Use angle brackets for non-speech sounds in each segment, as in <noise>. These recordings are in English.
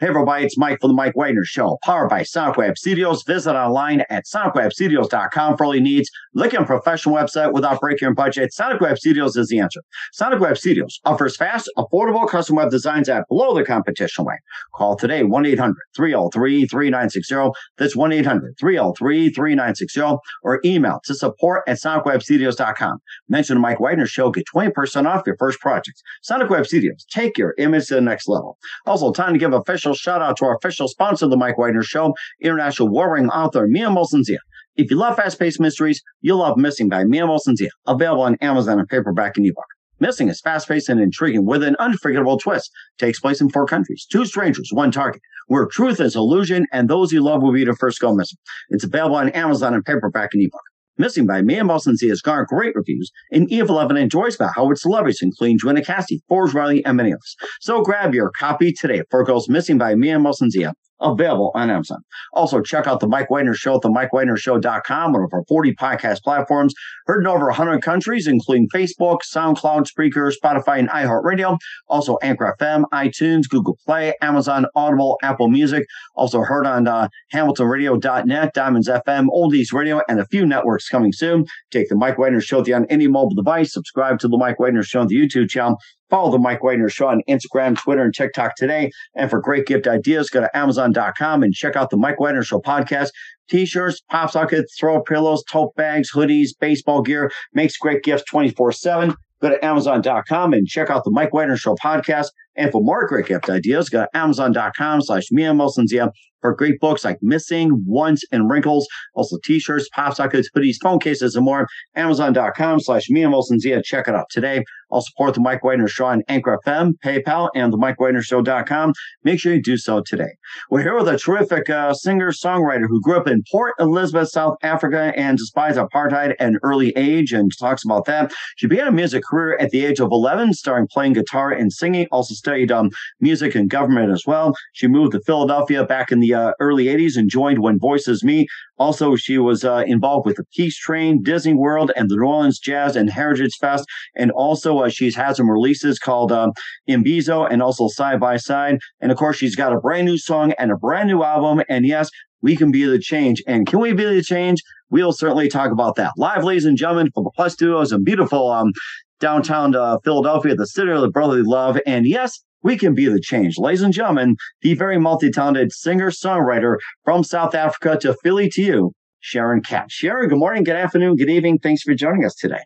Hey everybody, it's Mike from the Mike Wagner Show, powered by Sonic Web Studios. Visit online at sonicwebstudios.com for all your needs. Look at a professional website without breaking your budget. Sonic Web Studios is the answer. Sonic Web Studios offers fast, affordable custom web designs at below the competition rate. Call today 1-800-303-3960. That's 1-800-303-3960 or email to support at sonicwebstudios.com. Mention the Mike Wagner Show, get 20% off your first project. Sonic Web Studios, take your image to the next level. Also, time to give official shout out to our official sponsor of the Mike Wagner Show, international warring author Mia Mosensia. If you love fast-paced mysteries, you'll love Missing by Mia Mosensia, available on Amazon and paperback and ebook. Missing is fast-paced and intriguing with an unforgettable twist. Takes place in four countries, two strangers, one target, where truth is illusion and those you love will be the first go missing. It's available on Amazon and paperback and ebook. Missing by Mia Mosensia has garnered great reviews, and Eve 11 enjoys about how its celebrities including Joanna Cassidy, Forbes Riley, and many others. So grab your copy today for Girls Missing by Mia Mosensia available on Amazon. Also, check out the Mike Wagner Show at the MikeWagnerShow.com, one of our 40 podcast platforms, heard in over 100 countries, including Facebook, SoundCloud, Spreaker, Spotify, and iHeartRadio. Also, Anchor FM, iTunes, Google Play, Amazon, Audible, Apple Music. Also heard on uh, HamiltonRadio.net, Diamonds FM, Oldies Radio, and a few networks coming soon. Take the Mike Wagner Show on any mobile device. Subscribe to the Mike Wagner Show on the YouTube channel. Follow the Mike Wagner Show on Instagram, Twitter, and TikTok today. And for great gift ideas, go to Amazon.com and check out the Mike Wagner Show podcast. T-shirts, pop sockets, throw pillows, tote bags, hoodies, baseball gear. Makes great gifts 24-7. Go to Amazon.com and check out the Mike Wagner Show podcast. And for more great gift ideas, go to Amazon.com slash Mia Mosensia for great books like Missing, Once, and Wrinkles. Also t-shirts, pop sockets, hoodies, phone cases, and more. Amazon.com slash Mia Mosensia. Check it out today. I'll support the Mike Wagner Show on Anchor FM, PayPal, and the MikeWagnerShow.com. Make sure you do so today. We're here with a terrific uh, singer-songwriter who grew up in Port Elizabeth, South Africa, and despised apartheid at an early age, and talks about that. She began a music career at the age of 11, starting playing guitar and singing. Also studied um, music and government as well. She moved to Philadelphia back in the uh, early 80s and joined When Voices Meet. Also, she was uh, involved with the Peace Train, Disney World, and the New Orleans Jazz and Heritage Fest. And also, uh, she's had some releases called um, Imbizo and also Side by Side. And of course, she's got a brand new song and a brand new album. And yes, we can be the change. And can we be the change? We'll certainly talk about that. Live, ladies and gentlemen, from the Plus Studios in beautiful um, downtown uh, Philadelphia, the city of the brotherly love. And yes, we can be the change. Ladies and gentlemen, the very multi-talented singer-songwriter from South Africa to Philly to you, Sharon Katz. Sharon, good morning, good afternoon, good evening. Thanks for joining us today.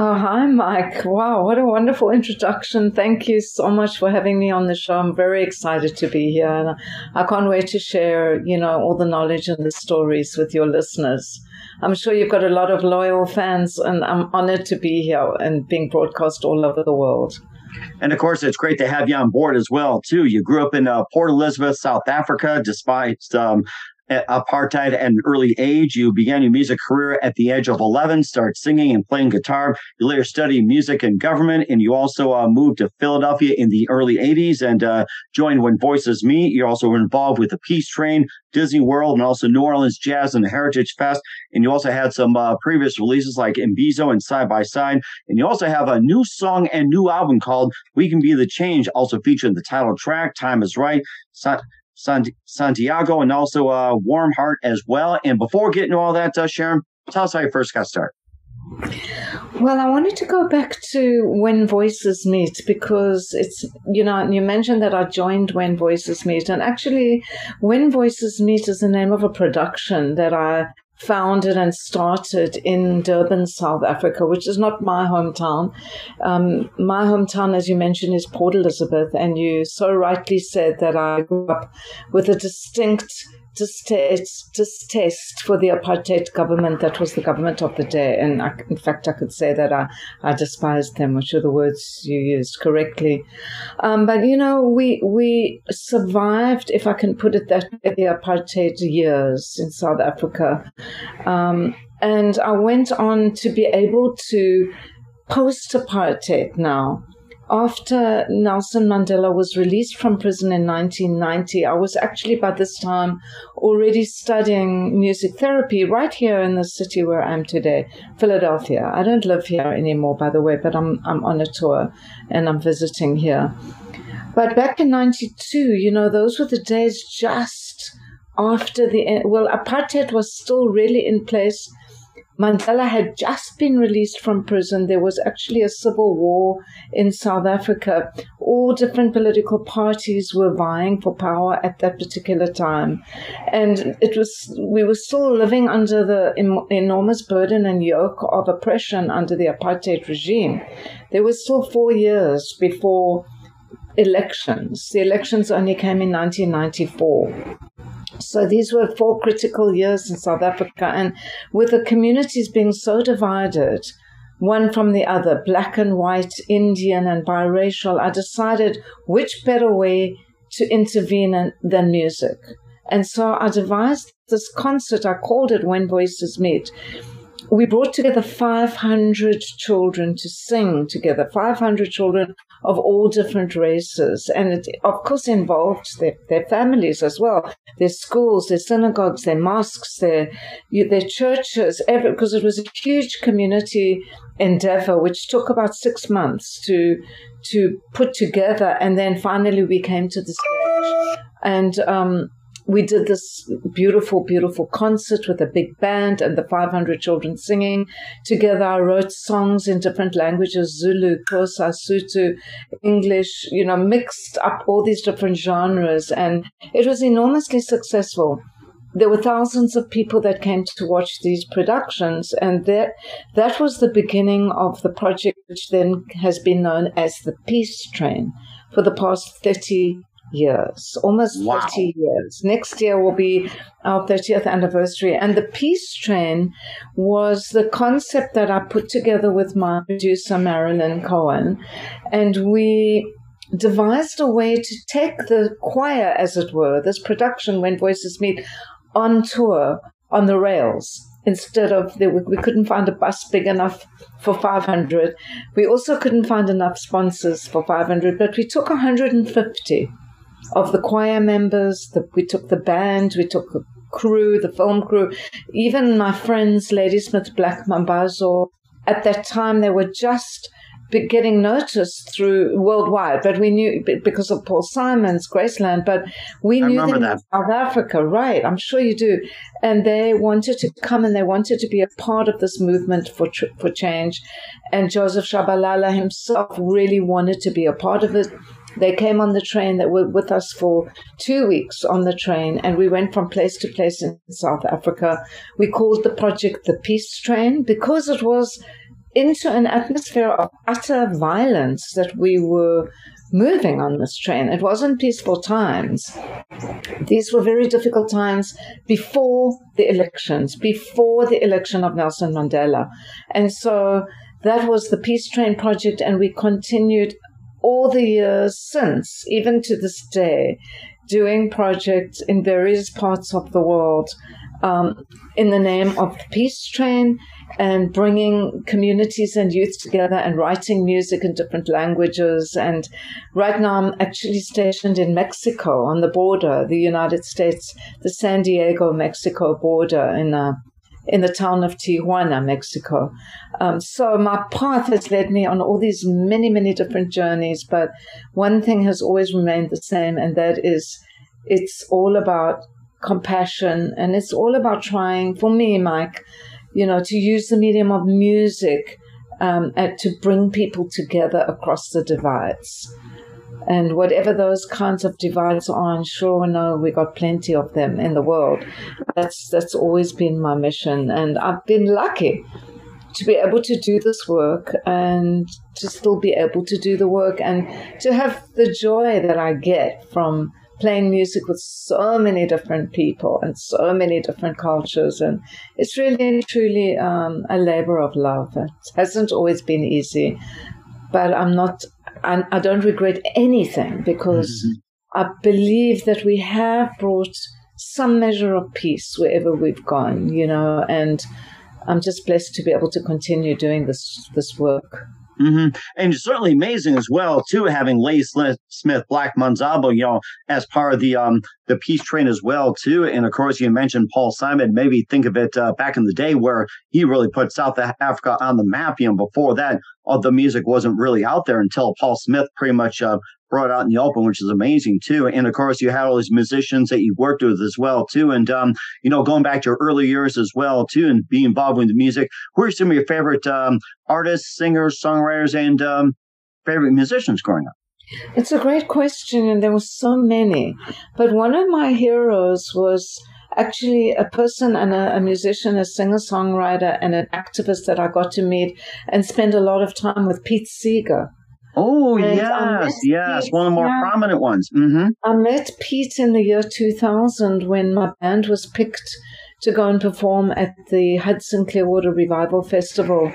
Oh, hi, Mike. Wow, what a wonderful introduction. Thank you so much for having me on the show. I'm very excited to be here. And I can't wait to share, you know, all the knowledge and the stories with your listeners. I'm sure you've got a lot of loyal fans, and I'm honored to be here and being broadcast all over the world. And of course, it's great to have you on board as well, too. You grew up in uh, Port Elizabeth, South Africa, despite um, apartheid at an early age. You began your music career at the age of 11, started singing and playing guitar. You later studied music and government, and you also uh, moved to Philadelphia in the early 80s and uh, joined When Voices Meet. You're also involved with the Peace Train, Disney World, and also New Orleans Jazz and Heritage Fest. And you also had some uh, previous releases like Imbizo and Side by Side. And you also have a new song and new album called We Can Be the Change, also featuring the title track, Time is Right. San, Santiago, and also uh, Warm Heart as well. And before getting to all that, uh, Sharon, tell us how you first got started. Well, I wanted to go back to When Voices Meet because it's, you know, you mentioned that I joined When Voices Meet. And actually, When Voices Meet is the name of a production that I founded and started in Durban, South Africa, which is not my hometown. Um, my hometown, as you mentioned, is Port Elizabeth, and you so rightly said that I grew up with a distinct distaste, for the apartheid government that was the government of the day. And I, in fact, I could say that I, I despised them, which are the words you used correctly. Um, but, you know, we, we survived, if I can put it that way, the apartheid years in South Africa. Um, and I went on to be able to post apartheid now after Nelson Mandela was released from prison in 1990, I was actually by this time already studying music therapy right here in the city where I am today, Philadelphia. I don't live here anymore, by the way, but I'm, I'm on a tour and I'm visiting here. But back in 92, you know, those were the days just after the, well, apartheid was still really in place Mandela had just been released from prison. There was actually a civil war in South Africa. All different political parties were vying for power at that particular time. And it was, we were still living under the enormous burden and yoke of oppression under the apartheid regime. There was still four years before elections. The elections only came in 1994. So these were four critical years in South Africa. And with the communities being so divided, one from the other, black and white, Indian and biracial, I decided which better way to intervene than music. And so I devised this concert. I called it When Voices Meet we brought together 500 children to sing together, 500 children of all different races. And it, of course, involved their, their families as well, their schools, their synagogues, their mosques, their, their churches, every, because it was a huge community endeavor, which took about six months to, to put together. And then finally we came to the stage. And, um, we did this beautiful, beautiful concert with a big band and the 500 children singing together. I wrote songs in different languages Zulu, Xhosa, Sotho, English, you know, mixed up all these different genres. And it was enormously successful. There were thousands of people that came to watch these productions, and that that was the beginning of the project, which then has been known as the Peace Train for the past 30 years, almost wow. 30 years. Next year will be our 30th anniversary. And the Peace Train was the concept that I put together with my producer, Marilyn Cohen. And we devised a way to take the choir, as it were, this production, When Voices Meet, on tour on the rails instead of we couldn't find a bus big enough for 500 we also couldn't find enough sponsors for 500 but we took 150 of the choir members. The, we took the band, we took the crew, the film crew, even my friends, Ladysmith Black Mambazo. At that time, they were just getting noticed through worldwide, but we knew because of Paul Simon's Graceland, but we I knew them that. in South Africa, right? I'm sure you do. And they wanted to come and they wanted to be a part of this movement for for change. And Joseph Shabalala himself really wanted to be a part of it. They came on the train that were with us for two weeks on the train, and we went from place to place in South Africa. We called the project the Peace Train because it was into an atmosphere of utter violence that we were moving on this train. It wasn't peaceful times. These were very difficult times before the elections, before the election of Nelson Mandela. And so that was the Peace Train project, and we continued all the years since, even to this day, doing projects in various parts of the world um, in the name of the Peace Train and bringing communities and youth together and writing music in different languages. And right now, I'm actually stationed in Mexico on the border, the United States, the San Diego, Mexico border in a in the town of Tijuana, Mexico. Um, so my path has led me on all these many, many different journeys, but one thing has always remained the same, and that is it's all about compassion and it's all about trying, for me, Mike, you know, to use the medium of music um, and to bring people together across the divides. And whatever those kinds of divides are, I'm sure know we got plenty of them in the world. That's that's always been my mission, and I've been lucky to be able to do this work and to still be able to do the work and to have the joy that I get from playing music with so many different people and so many different cultures. And it's really, truly um, a labor of love. It hasn't always been easy, but I'm not, I, I don't regret anything because mm-hmm. I believe that we have brought some measure of peace wherever we've gone, you know, and I'm just blessed to be able to continue doing this this work. Mm-hmm. And it's certainly amazing as well, too, having Ladysmith, Black Mambazo, you know, as part of the um the peace train as well, too. And of course, you mentioned Paul Simon. Maybe think of it uh, back in the day where he really put South Africa on the map. You know, before that, all the music wasn't really out there until Paul Smith pretty much uh, brought out in the open, which is amazing too. And of course, you had all these musicians that you worked with as well too. And um, you know, going back to your early years as well too, and being involved with the music. Who are some of your favorite um, artists, singers, songwriters, and um, favorite musicians growing up? It's a great question, and there were so many. But one of my heroes was actually a person and a, a musician, a singer songwriter, and an activist that I got to meet and spend a lot of time with Pete Seeger. Oh, and yes, yes, Pete, one of the more yeah, prominent ones. Mm-hmm. I met Pete in the year 2000 when my band was picked to go and perform at the Hudson Clearwater Revival Festival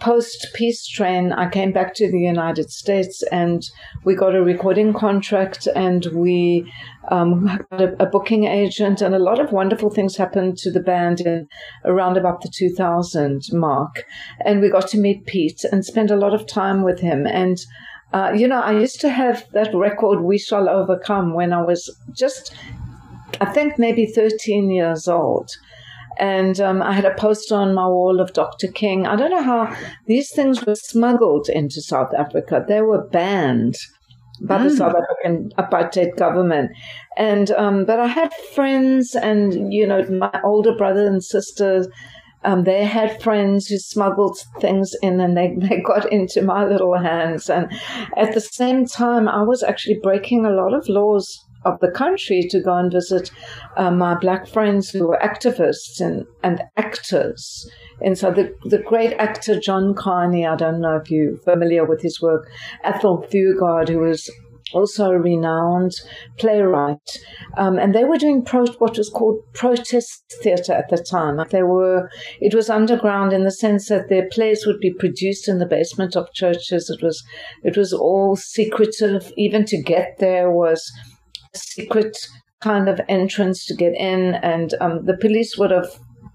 post peace train, I came back to the United States and we got a recording contract and we um, got a, a, booking agent and a lot of wonderful things happened to the band in around about the 2000 mark. And we got to meet Pete and spend a lot of time with him. And uh, you know, I used to have that record, We Shall Overcome, when I was just, I think maybe 13 years old and um, I had a poster on my wall of Dr. King. I don't know how these things were smuggled into South Africa. They were banned by the mm. South African apartheid government. And um, but I had friends, and you know, my older brother and sisters. Um, they had friends who smuggled things in and they, <laughs> they got into my little hands. And at the same time, I was actually breaking a lot of laws of the country to go and visit uh, my black friends who were activists and, and actors. And so the, the great actor John Kani, I don't know if you're familiar with his work, Athol Fugard, who was also a renowned playwright. Um, and they were doing pro- what was called protest theatre at the time. They were, it was underground in the sense that their plays would be produced in the basement of churches. It was, it was all secretive. Even to get there was secret kind of entrance to get in, and um, the police would have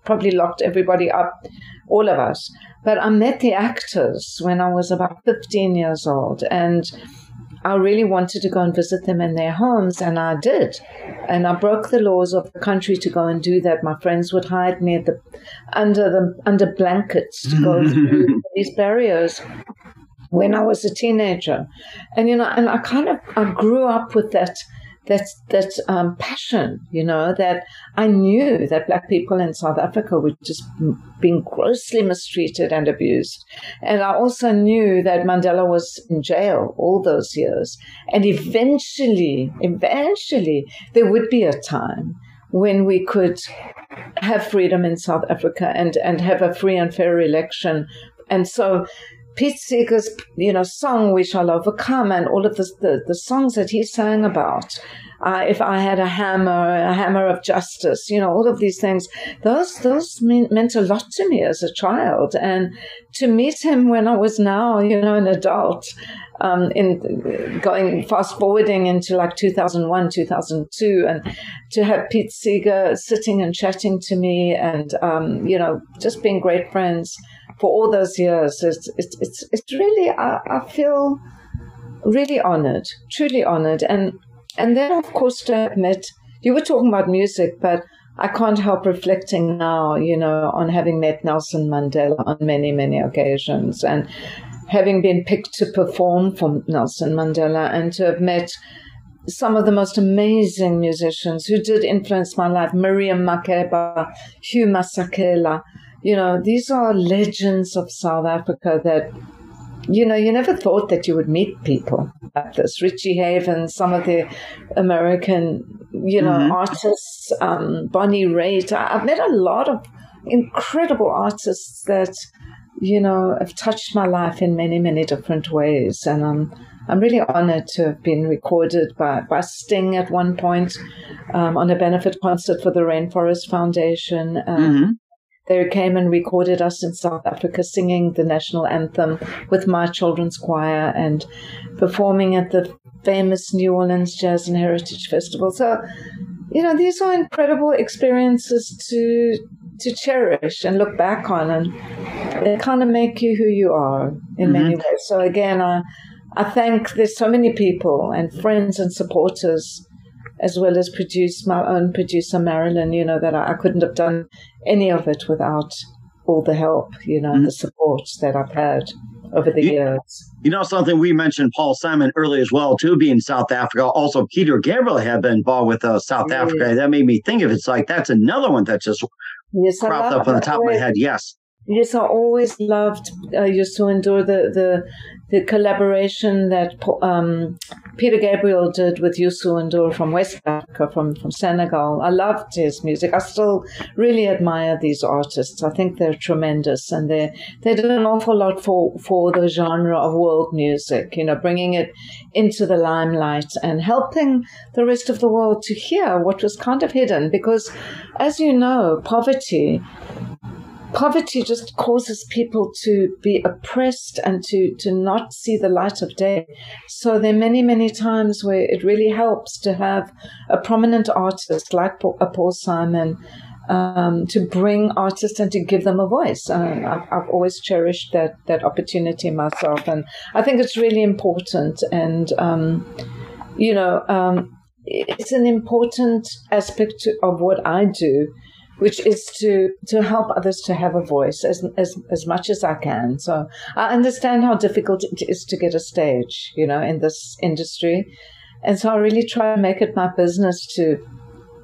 probably locked everybody up, all of us. But I met the actors when I was about 15 years old, and I really wanted to go and visit them in their homes, and I did. And I broke the laws of the country to go and do that. My friends would hide me the, under the under blankets to go <laughs> through these barriers when I was a teenager, and you know, and I kind of I grew up with that that that um, passion, you know, that I knew that black people in South Africa were just being grossly mistreated and abused, and I also knew that Mandela was in jail all those years, and eventually, eventually, there would be a time when we could have freedom in South Africa and and have a free and fair election, and so Pete Seeger's, you know, song "We Shall Overcome" and all of the the, the songs that he sang about. Uh, if I had a hammer, a hammer of justice, you know, all of these things. Those those mean, meant a lot to me as a child, and to meet him when I was now, you know, an adult, um, in going fast forwarding into like 2001, 2002, and to have Pete Seeger sitting and chatting to me, and um, you know, just being great friends for all those years. It's it's it's, it's really I, I feel really honored, truly honored, and and then of course to admit you were talking about music, but I can't help reflecting now, you know, on having met Nelson Mandela on many many occasions and having been picked to perform for Nelson Mandela and to have met some of the most amazing musicians who did influence my life. Miriam Makeba, Hugh Masekela. You know, these are legends of South Africa that, you know, you never thought that you would meet people like this. Richie Haven, some of the American, you know, mm-hmm. artists, um, Bonnie Raitt. I've met a lot of incredible artists that, you know, have touched my life in many, many different ways. And I'm, I'm really honored to have been recorded by, by Sting at one point um, on a benefit concert for the Rainforest Foundation. Um, mm-hmm. They came and recorded us in South Africa singing the national anthem with my children's choir and performing at the famous New Orleans Jazz and Heritage Festival. So, you know, these are incredible experiences to to cherish and look back on, and they kind of make you who you are in mm-hmm. many ways. So again, I I thank there's so many people and friends and supporters, as well as produce my own producer Marilyn. You know that I, I couldn't have done any of it without all the help, you know, mm-hmm. the support that I've had over the you, years. You know, something we mentioned Paul Simon early as well, too, being South Africa. Also, Peter Gabriel had been involved with uh, South yeah. Africa. That made me think of it. it's like that's another one that just yes, cropped up on the top of my head. Yes. Yes, I always loved uh, Youssou N'Dour, the, the the collaboration that um, Peter Gabriel did with Youssou N'Dour from West Africa, from, from Senegal. I loved his music. I still really admire these artists. I think they're tremendous and they they did an awful lot for, for the genre of world music, you know, bringing it into the limelight and helping the rest of the world to hear what was kind of hidden because, as you know, poverty poverty just causes people to be oppressed and to, to not see the light of day. So there are many, many times where it really helps to have a prominent artist like Paul, uh, Paul Simon um, to bring artists and to give them a voice. I've, I've, always cherished that, that opportunity myself. And I think it's really important. And, um, you know, um, it's an important aspect of what I do which is to to help others to have a voice as as as much as I can. So I understand how difficult it is to get a stage, you know, in this industry, and so I really try to make it my business to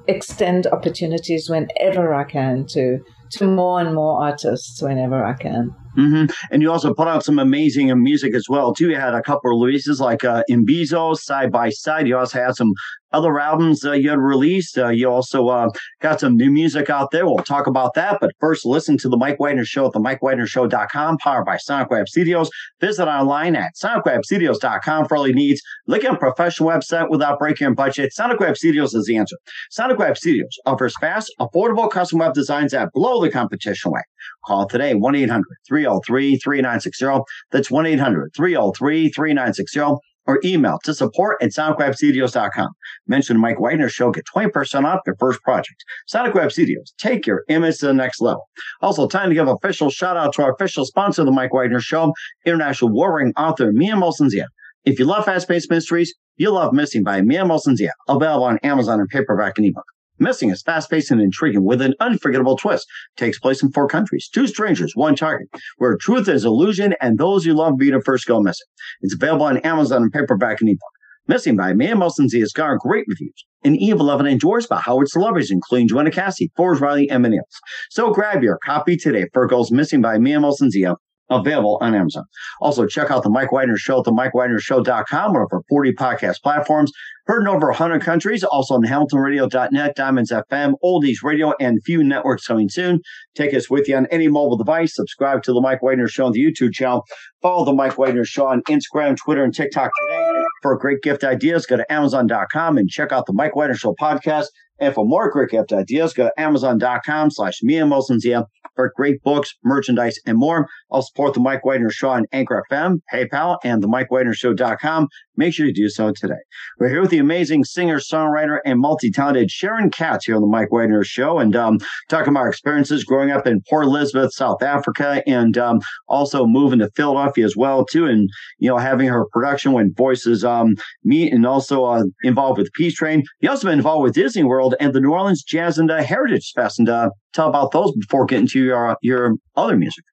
extend opportunities whenever I can to to more and more artists whenever I can. Mm-hmm. And you also put out some amazing music as well too. You had a couple of releases like uh, Imbizo, Side by Side. You also had some other albums uh, you had released. Uh, you also uh, got some new music out there. We'll talk about that. But first, listen to the Mike Wagner Show at the MikeWagnerShow.com, powered by Sonic Web Studios. Visit online at SonicWebStudios.com for all your needs. Look at a professional website without breaking your budget. Sonic Web Studios is the answer. Sonic Web Studios offers fast, affordable custom web designs that blow the competition away. Call today 1 800 303 3960. That's 1 800 303 3960 or email to support at sonicwebstudios.com. Mention Mike Wagner Show, get 20% off your first project. Sonic Web Studios, take your image to the next level. Also, time to give official shout out to our official sponsor of the Mike Wagner Show, international warring author Mia Molson-Zia. If you love fast-paced mysteries, you'll love Missing by Mia Molson-Zia, available on Amazon in paperback and ebook. Missing is fast-paced and intriguing with an unforgettable twist. Takes place in four countries, two strangers, one target, where truth is illusion and those you love be the first go missing. It's available on Amazon in paperback and ebook. Missing by Mia Molson-Zia has garnered great reviews. An E11 endorsed by Howard celebrities, including Joanna Cassie, Forbes Riley, and many others. So grab your copy today for Girls Missing by Mia Molson-Zia available on Amazon. Also, check out the Mike Wagner Show at the MikeWagnerShow.com or for 40 podcast platforms. Heard in over 100 countries, also on HamiltonRadio.net, Diamonds FM, Oldies Radio, and few networks coming soon. Take us with you on any mobile device. Subscribe to the Mike Wagner Show on the YouTube channel. Follow the Mike Wagner Show on Instagram, Twitter, and TikTok today. For great gift ideas, go to Amazon.com and check out the Mike Wagner Show podcast. And for more great gift ideas, go to Amazon.com slash Mia Molson-Zia for great books, merchandise, and more. I'll support the Mike Wagner Show on Anchor FM, PayPal, and the MikeWagnerShow.com. Make sure you do so today. We're here with the amazing singer, songwriter, and multi-talented Sharon Katz here on the Mike Wagner Show, and um, talking about experiences growing up in Port Elizabeth, South Africa, and um, also moving to Philadelphia as well too, and you know having her production when voices um, meet, and also uh, involved with Peace Train. You also been involved with Disney World and the New Orleans Jazz and uh, Heritage Fest, and uh, tell about those before getting to your your other music.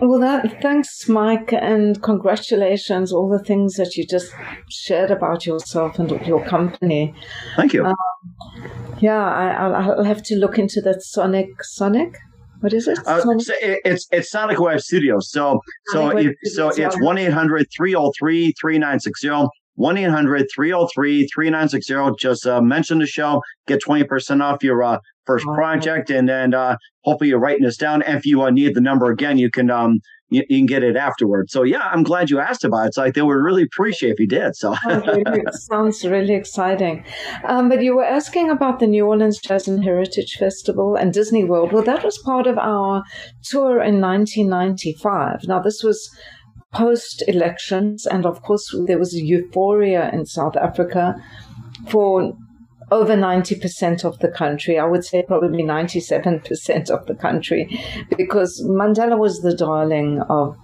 Well, that, thanks, Mike, and congratulations, all the things that you just shared about yourself and your company. Thank you. Um, yeah, I, will have to look into that Sonic. Sonic? What is it? Uh, so it's it's Sonic Web Studios. So so it, so it's one 303 3960 1-800-303-3960. Just uh, mention the show, get 20% off your uh, first project, and then uh, hopefully you're writing this down. If you uh, need the number again, you can um, you, you, can get it afterwards. So yeah, I'm glad you asked about it. It's like they would really appreciate if you did. So it <laughs> sounds really exciting. Um, but you were asking about the New Orleans Jazz and Heritage Festival and Disney World. Well, that was part of our tour in 1995. Now this was post elections, and of course there was a euphoria in South Africa for over 90% of the country. I would say probably 97% of the country because Mandela was the darling of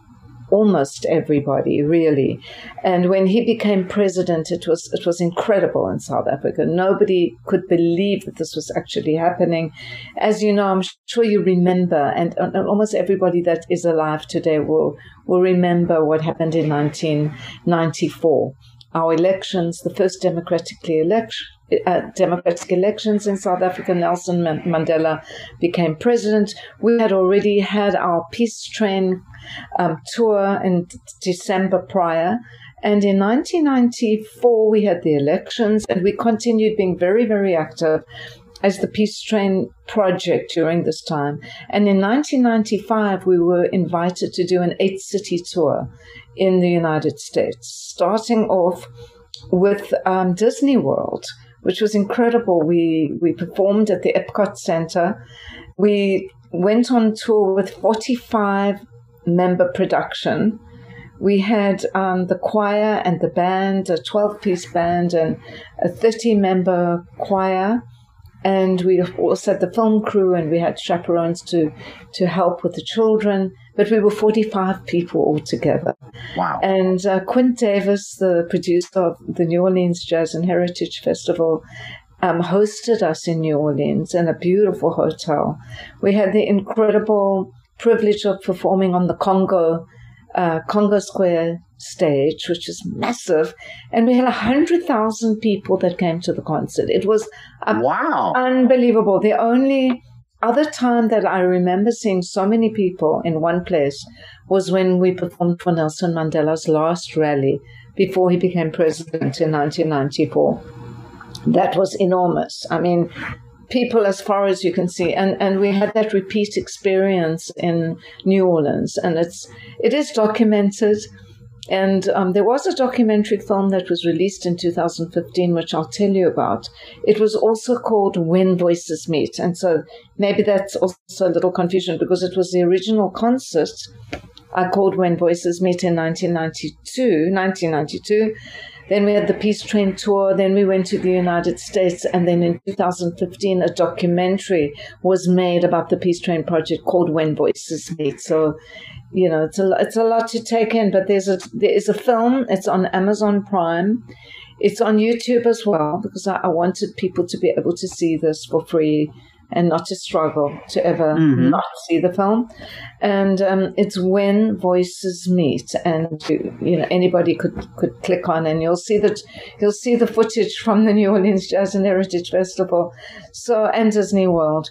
almost everybody really. And when he became president it was it was incredible in south africa. Nobody could believe that this was actually happening. As you know i'm sure you remember and, and almost everybody that is alive today will will remember what happened in 1994 our elections the first democratically election uh, democratic elections in South Africa, Nelson Mandela became president. We had already had our peace train um, tour in December prior. And in 1994, we had the elections and we continued being very, very active as the Peace Train project during this time. And in 1995, we were invited to do an eight city tour in the United States, starting off with um, Disney World which was incredible. We we performed at the Epcot Center. We went on tour with 45 member production. We had um, the choir and the band, a 12 piece band, and a 30 member choir and we also had the film crew and we had chaperones to to help with the children but we were 45 people altogether. Wow. And uh, quint davis the producer of the new orleans jazz and heritage festival um, hosted us in new orleans in a beautiful hotel. We had the incredible privilege of performing on the congo uh, congo square stage, which is massive, and we had a hundred thousand people that came to the concert. It was wow, unbelievable. The only other time that I remember seeing so many people in one place was when we performed for Nelson Mandela's last rally before he became president in 1994. That was enormous. I mean, people as far as you can see and and we had that repeat experience in New Orleans and it's it is documented and um, there was a documentary film that was released in 2015, which I'll tell you about. It was also called When Voices Meet. And so maybe that's also a little confusion because it was the original concert I called When Voices Meet in 1992, 1992. Then we had the Peace Train tour. Then we went to the United States. And then in 2015, a documentary was made about the Peace Train project called When Voices Meet. So you know, it's a it's a lot to take in. But there's a there is a film. It's on Amazon Prime. It's on YouTube as well because I, I wanted people to be able to see this for free and not to struggle to ever mm-hmm. not see the film. And um, it's when voices meet, and you, you, know anybody could could click on, and you'll see that you'll see the footage from the New Orleans Jazz and Heritage Festival, so and Disney World.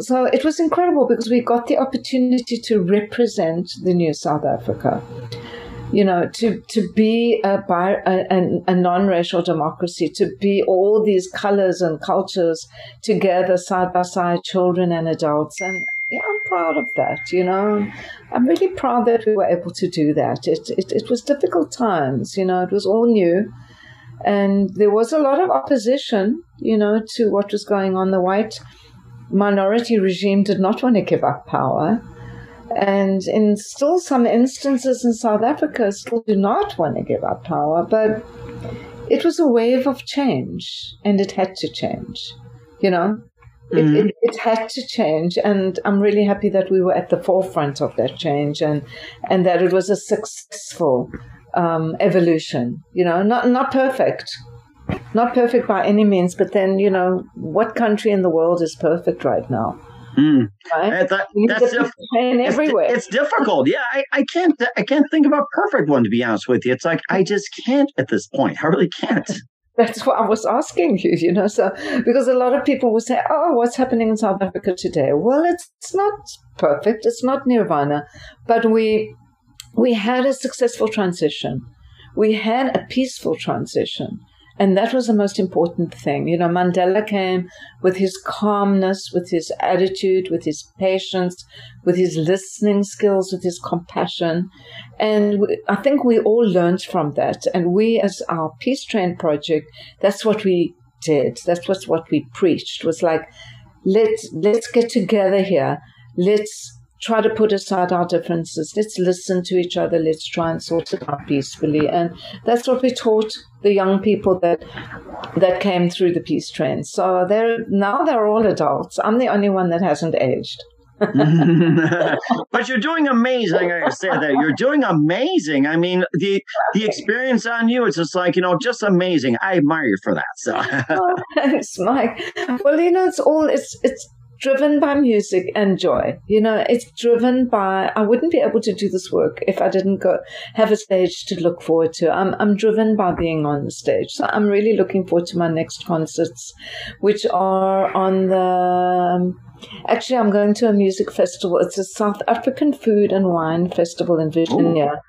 So it was incredible because we got the opportunity to represent the new South Africa. You know, to, to be a, a, a non-racial democracy, to be all these colors and cultures together side by side, children and adults. And yeah, I'm proud of that, you know. I'm really proud that we were able to do that. It, it, it was difficult times, you know, it was all new. And there was a lot of opposition, you know, to what was going on. The white minority regime did not want to give up power. And in still some instances in South Africa, still do not want to give up power. But it was a wave of change, and it had to change. You know, mm-hmm. it, it, it, had to change, and I'm really happy that we were at the forefront of that change, and and that it was a successful um, evolution. You know, not not perfect, not perfect by any means, but then, you know, what country in the world is perfect right now? Mm. Right? That, that's get it's, everywhere. it's difficult. Yeah, I, I can't I can't think of a perfect one to be honest with you. It's like I just can't at this point. I really can't. <laughs> That's what I was asking you, you know. So, because a lot of people will say, Oh, what's happening in South Africa today? Well, it's, it's not perfect. It's not nirvana, but we, we had a successful transition. We had a peaceful transition. And that was the most important thing. You know, Mandela came with his calmness, with his attitude, with his patience, with his listening skills, with his compassion. And we, I think we all learned from that. And we, as our Peace Train project, that's what we did. That's what, what we preached was like, let's, let's get together here. Let's try to put aside our differences. Let's listen to each other. Let's try and sort it out peacefully. And that's what we taught the young people that that came through the peace train. So they're now they're all adults. I'm the only one that hasn't aged. <laughs> but you're doing amazing. I said that you're doing amazing. I mean, the the experience on you, it's just like you know, just amazing. I admire you for that. So <laughs> oh, thanks, Mike. Well, you know, it's all it's it's driven by music and joy. You know, it's driven by, I wouldn't be able to do this work if I didn't go have a stage to look forward to. I'm, I'm driven by being on the stage. So I'm really looking forward to my next concerts, which are on the, um, Actually, I'm going to a music festival. It's a South African food and wine festival in Virginia,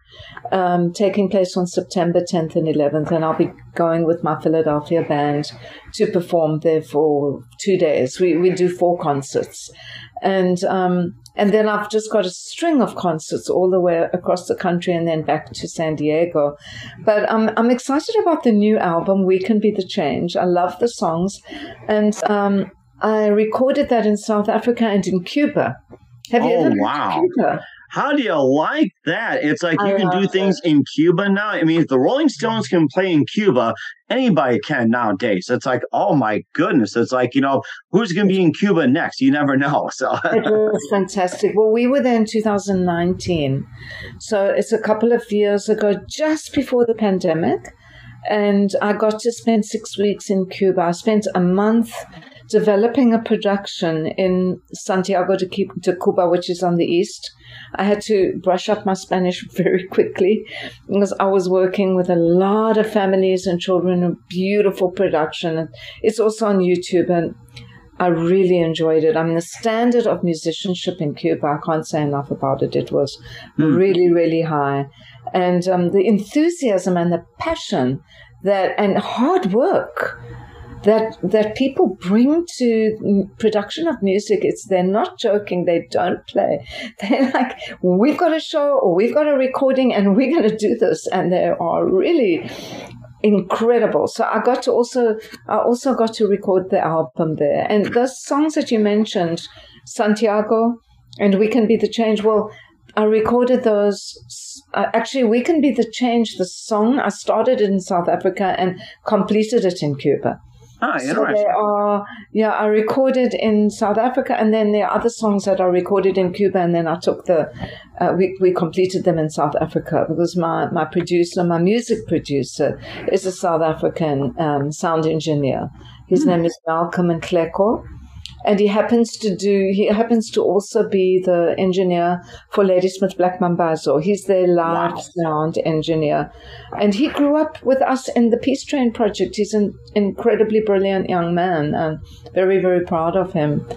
um, taking place on September 10th and 11th. And I'll be going with my Philadelphia band to perform there for two days. We, we do four concerts. And, um, and then I've just got a string of concerts all the way across the country and then back to San Diego. But I'm, I'm excited about the new album, We Can Be the Change. I love the songs. And, um, I recorded that in South Africa and in Cuba. Have you Oh, ever been to. Cuba? How do you like that? It's like you can do love things in Cuba now. I mean, if the Rolling Stones can play in Cuba, anybody can nowadays. It's like, oh my goodness. It's like, you know, who's going to be in Cuba next? You never know. <laughs> So, It was fantastic. Well, we were there in 2019. So it's a couple of years ago, just before the pandemic. And I got to spend six weeks in Cuba. I spent a month developing a production in Santiago de Cuba, which is on the east. I had to brush up my Spanish <laughs> very quickly because I was working with a lot of families and children, a beautiful production. It's also on YouTube and I really enjoyed it. I mean, the standard of musicianship in Cuba, I can't say enough about it. It was really, really high. And um, the enthusiasm and the passion that, and hard work that that people bring to production of music it's they're not joking they don't play <laughs> they're like we've got a show or we've got a recording and we're going to do this and they are really incredible so i got to also i also got to record the album there and those songs that you mentioned santiago and we can be the change well I recorded those. Uh, actually, We Can Be the Change, the song, I started it in South Africa and completed it in Cuba. Ah, So they are, yeah, I recorded in South Africa, and then there are other songs that are recorded in Cuba, and then I took the, uh, we, we completed them in South Africa because my, my producer, my music producer, is a South African um, sound engineer. His name is Malcolm Nkleko. And he happens to do, he happens to also be the engineer for Ladysmith Black Mambazo. He's their live Wow. sound engineer. And he grew up with us in the Peace Train project. He's an incredibly brilliant young man and very, very proud of him.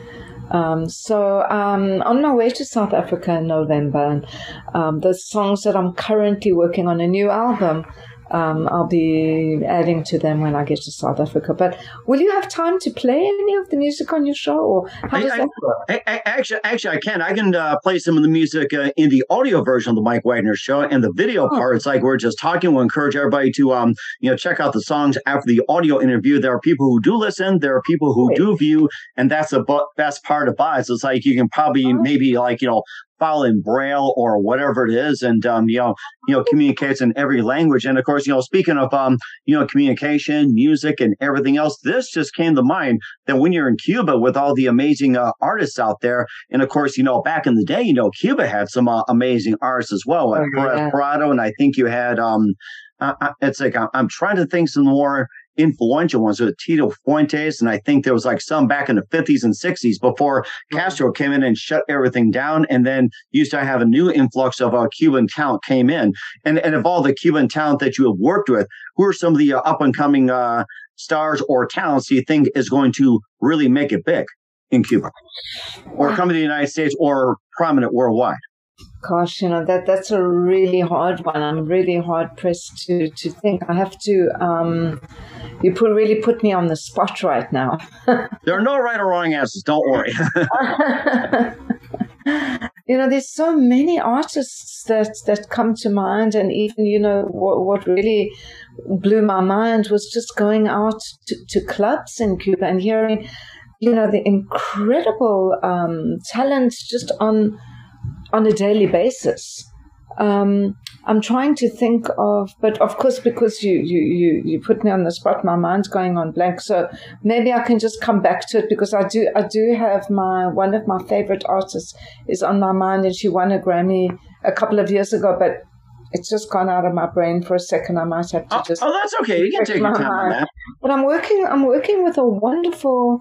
Um, so um, on my way to South Africa in November, and um, the songs that I'm currently working on a new album, um, I'll be adding to them when I get to South Africa. But will you have time to play any of the music on your show, or how I- does I- that? A- a- Actually, actually, I can. I can uh, play some of the music uh, in the audio version of the Mike Wagner show, and the video Oh. part. It's like we're just talking. We'll encourage everybody to, um, you know, check out the songs after the audio interview. There are people who do listen. There are people who Right. do view, and that's the bu- best part about it. So it's like you can probably Oh. maybe like you know file in braille or whatever it is, and um, you know, you know, communicates in every language. And of course, you know, speaking of um, you know, communication, music, and everything else, this just came to mind that when you're in Cuba with all the amazing uh, artists out there, and of course, you know, back in the day, you know, Cuba had some uh, amazing artists as well, Oh, yeah. Prado, and I think you had um, I, I, it's like I'm, I'm trying to think some more influential ones with Tito Fuentes. And I think there was like some back in the 50s and 60s before Castro came in and shut everything down. And then used to have a new influx of uh, Cuban talent came in. And, and of all the Cuban talent that you have worked with, who are some of the uh, up and coming uh, stars or talents do you think is going to really make it big in Cuba or come to the United States or prominent worldwide? Gosh, you know that that's a really hard one. I'm really hard pressed to to think. I have to. Um, you put really put me on the spot right now. <laughs> there are no right or wrong answers. Don't worry. <laughs> you know, there's so many artists that that come to mind, and even you know what, what really blew my mind was just going out to, to clubs in Cuba and hearing, you know, the incredible um, talent just on on a daily basis. Um, I'm trying to think of, but of course, because you, you, you, you put me on the spot, my mind's going on blank. So maybe I can just come back to it because I do, I do have my, one of my favorite artists is on my mind and she won a Grammy a couple of years ago, but it's just gone out of my brain for a second. I might have to oh, just. Oh, that's okay. You can take your time mind. on that. But I'm working, I'm working with a wonderful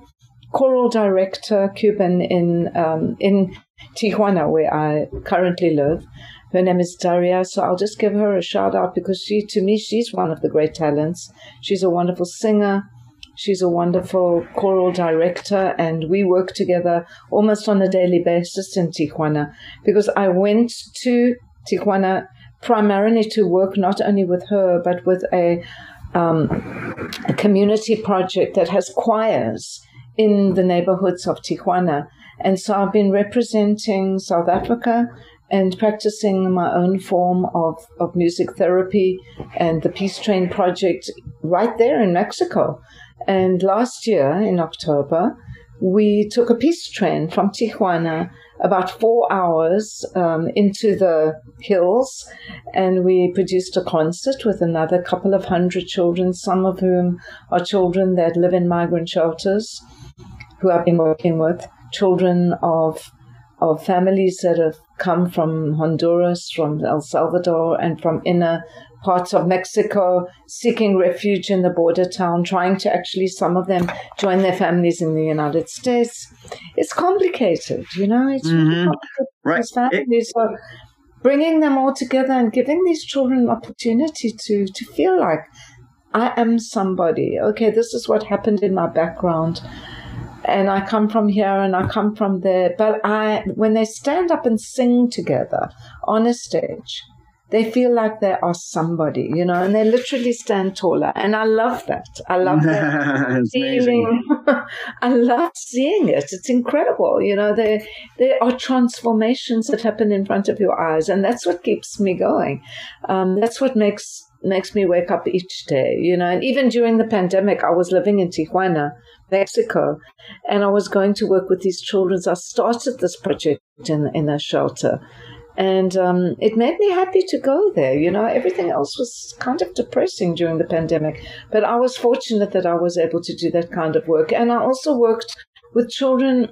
choral director, Cuban in, um, in Tijuana, where I currently live. Her name is Daria, so I'll just give her a shout out because she, to me, she's one of the great talents. She's a wonderful singer. She's a wonderful choral director, and we work together almost on a daily basis in Tijuana because I went to Tijuana primarily to work not only with her but with a, um, a community project that has choirs in the neighborhoods of Tijuana. And so I've been representing South Africa and practicing my own form of, of music therapy and the Peace Train project right there in Mexico. And last year in October, we took a peace train from Tijuana about four hours um, into the hills and we produced a concert with another couple of hundred children, some of whom are children that live in migrant shelters who I've been working with children of of families that have come from Honduras, from El Salvador, and from inner parts of Mexico, seeking refuge in the border town, trying to actually, some of them, join their families in the United States. It's complicated, you know, it's mm-hmm. really complicated. Right. families it- bringing them all together and giving these children an opportunity to, to feel like I am somebody. Okay, this is what happened in my background and I come from here and I come from there. But I, when they stand up and sing together on a stage, they feel like they are somebody, you know, and they literally stand taller. And I love that. I love that <laughs> feeling. <laughs> I love seeing it. It's incredible. You know, there, there are transformations that happen in front of your eyes. And that's what keeps me going. Um, that's what makes, makes me wake up each day, you know, and even during the pandemic, I was living in Tijuana Mexico, and I was going to work with these children. So I started this project in in a shelter, and um, it made me happy to go there. You know, everything else was kind of depressing during the pandemic, but I was fortunate that I was able to do that kind of work, and I also worked with children,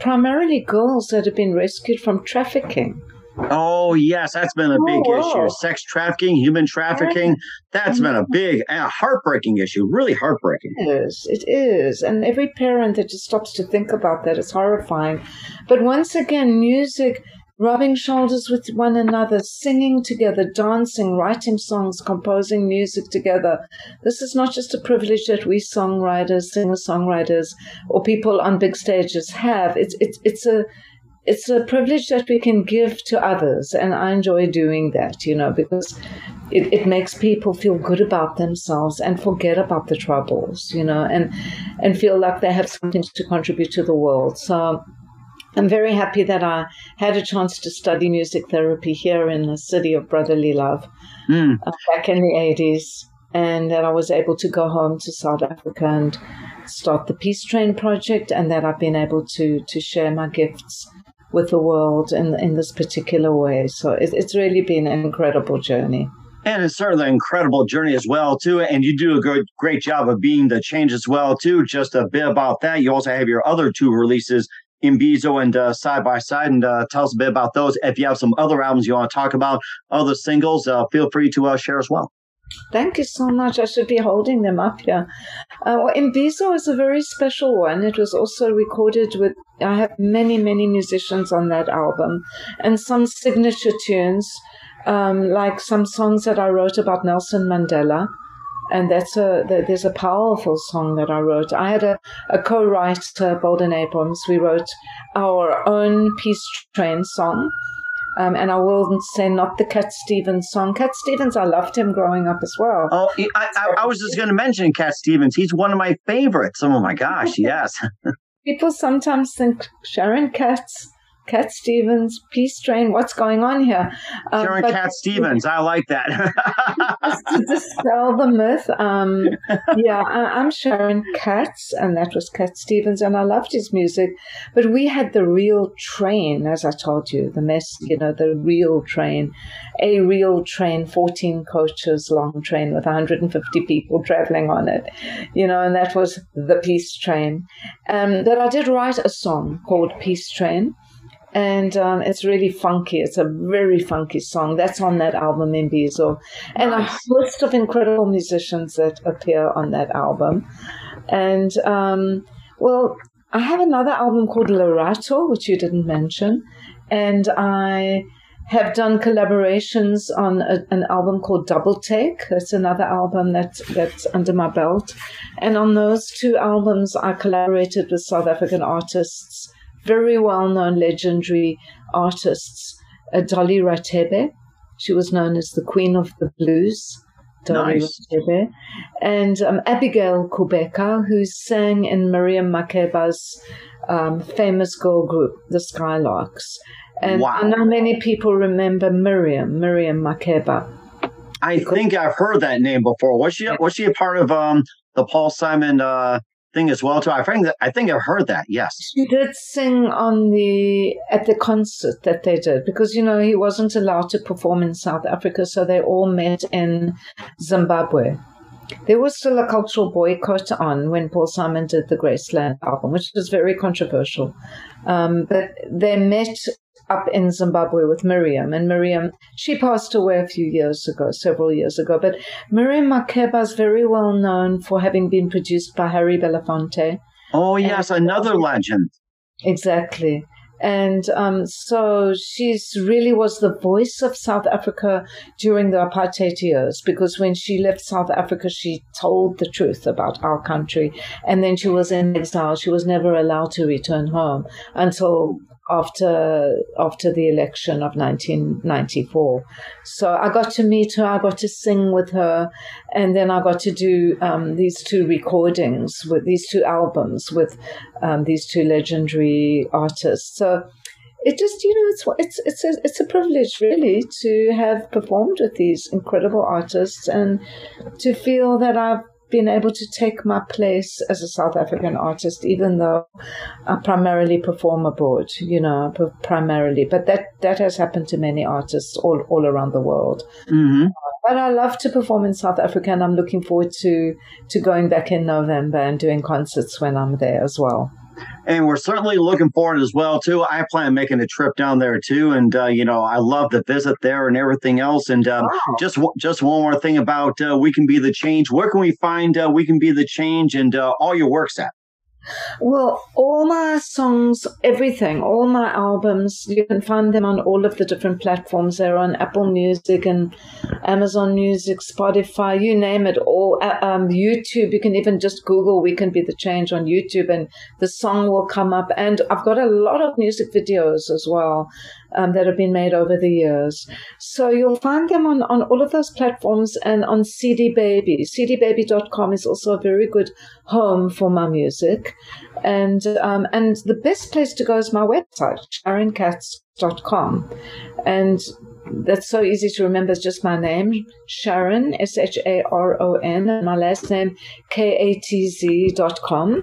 primarily girls that had been rescued from trafficking. Oh yes, that's been a big oh, issue. Sex trafficking, human trafficking. That's been a mm-hmm. big, a heartbreaking issue. Really heartbreaking. It is. It is. And every parent that just stops to think about that is horrifying. But once again, music, rubbing shoulders with one another, singing together, dancing, writing songs, composing music together. This is not just a privilege that we songwriters, singer songwriters, or people on big stages have. It's it's it's a it's a privilege that we can give to others. And I enjoy doing that, you know, because it, it makes people feel good about themselves and forget about the troubles, you know, and, and feel like they have something to contribute to the world. So I'm very happy that I had a chance to study music therapy here in the city of brotherly love mm. uh, back in the 80s. And that I was able to go home to South Africa and start the Peace Train project, and that I've been able to to share my gifts with the world in in this particular way. So it, it's really been an incredible journey. And it's certainly an incredible journey as well, too. And you do a good, great job of being the change as well, too. Just a bit about that. You also have your other two releases, Imbizo and uh, Side by Side. And uh, tell us a bit about those. If you have some other albums you want to talk about, other singles, uh, feel free to uh, share as well. Thank you so much. I should be holding them up here. Uh, Imbizo is a very special one. It was also recorded with, I have many, many musicians on that album and some signature tunes, um, like some songs that I wrote about Nelson Mandela. And that's a, there's a powerful song that I wrote. I had a, a co-writer, Bolden Abrams. We wrote our own Peace Train song um, and I will say not the Cat Stevens song. Cat Stevens, I loved him growing up as well. Oh, I, I, I was just going to mention Cat Stevens. He's one of my favorites. Oh my gosh, yes. <laughs> People sometimes think Sharon Katz Cat Stevens, Peace Train. What's going on here? Um, Sharon Cat Stevens. I like that. <laughs> just to <laughs> dispel the myth. Um, yeah, I, am Sharon Katz, and that was Cat Stevens, and I loved his music. But we had the real train, as I told you, the mess, you know, the real train, a real train, 14 coaches long train with 150 people traveling on it, you know, and that was the Peace Train. Um, but I did write a song called Peace Train and um, it's really funky. It's a very funky song. That's on that album Imbizo, and nice. a host of incredible musicians that appear on that album. And um, well, I have another album called Lerato, which you didn't mention, and I have done collaborations on a, an album called Double Take. That's another album that's that's under my belt, and on those two albums, I collaborated with South African artists very well known legendary artists, uh, Dolly Rathebe. She was known as the Queen of the Blues. Dolly nice. And um, Abigail Kubeka, who sang in Miriam Makeba's um, famous girl group, the Skylarks. And wow. I know many people remember Miriam, Miriam Makeba. I think I've heard that name before. Was she was she a part of um, the Paul Simon uh, thing as well too. I think that I think I've heard that. Yes, he did sing on the at the concert that they did because you know he wasn't allowed to perform in South Africa, so they all met in Zimbabwe. There was still a cultural boycott on when Paul Simon did the Graceland album, which was very controversial. Um, but they met up in Zimbabwe with Miriam. And Miriam, she passed away a few years ago, several years ago. But Miriam Makeba is very well known for having been produced by Harry Belafonte. Oh, yes, and, another legend. Exactly. And um, so she's really was the voice of South Africa during the apartheid years because when she left South Africa, she told the truth about our country. And then she was in exile. She was never allowed to return home until after after the election of 1994. So I got to meet her, I got to sing with her, and then I got to do um, these two recordings with these two albums with um, these two legendary artists. So it just you know it's it's it's a, it's a privilege really to have performed with these incredible artists and to feel that I've been able to take my place as a South African artist, even though I primarily perform abroad, you know, primarily. But that, that has happened to many artists all, all around the world. Mm-hmm. But I love to perform in South Africa, and I'm looking forward to, to going back in November and doing concerts when I'm there as well and we're certainly looking forward as well too. I plan on making a trip down there too, and uh, you know I love the visit there and everything else. And um, wow. just just one more thing about uh, we can be the change. Where can we find uh, we can be the change and uh, all your works at? Well, all my songs, everything, all my albums, you can find them on all of the different platforms. They're on Apple Music and Amazon Music, Spotify, you name it, or uh, um, YouTube. You can even just Google We Can Be the Change on YouTube and the song will come up. And I've got a lot of music videos as well um, that have been made over the years. So you'll find them on, on all of those platforms and on CD Baby. CDBaby.com is also a very good home for my music. And, um, and the best place to go is my website, sharonkatz.com. And that's so easy to remember. It's just my name, Sharon, S H A R O N, and my last name, K A T Z dot com.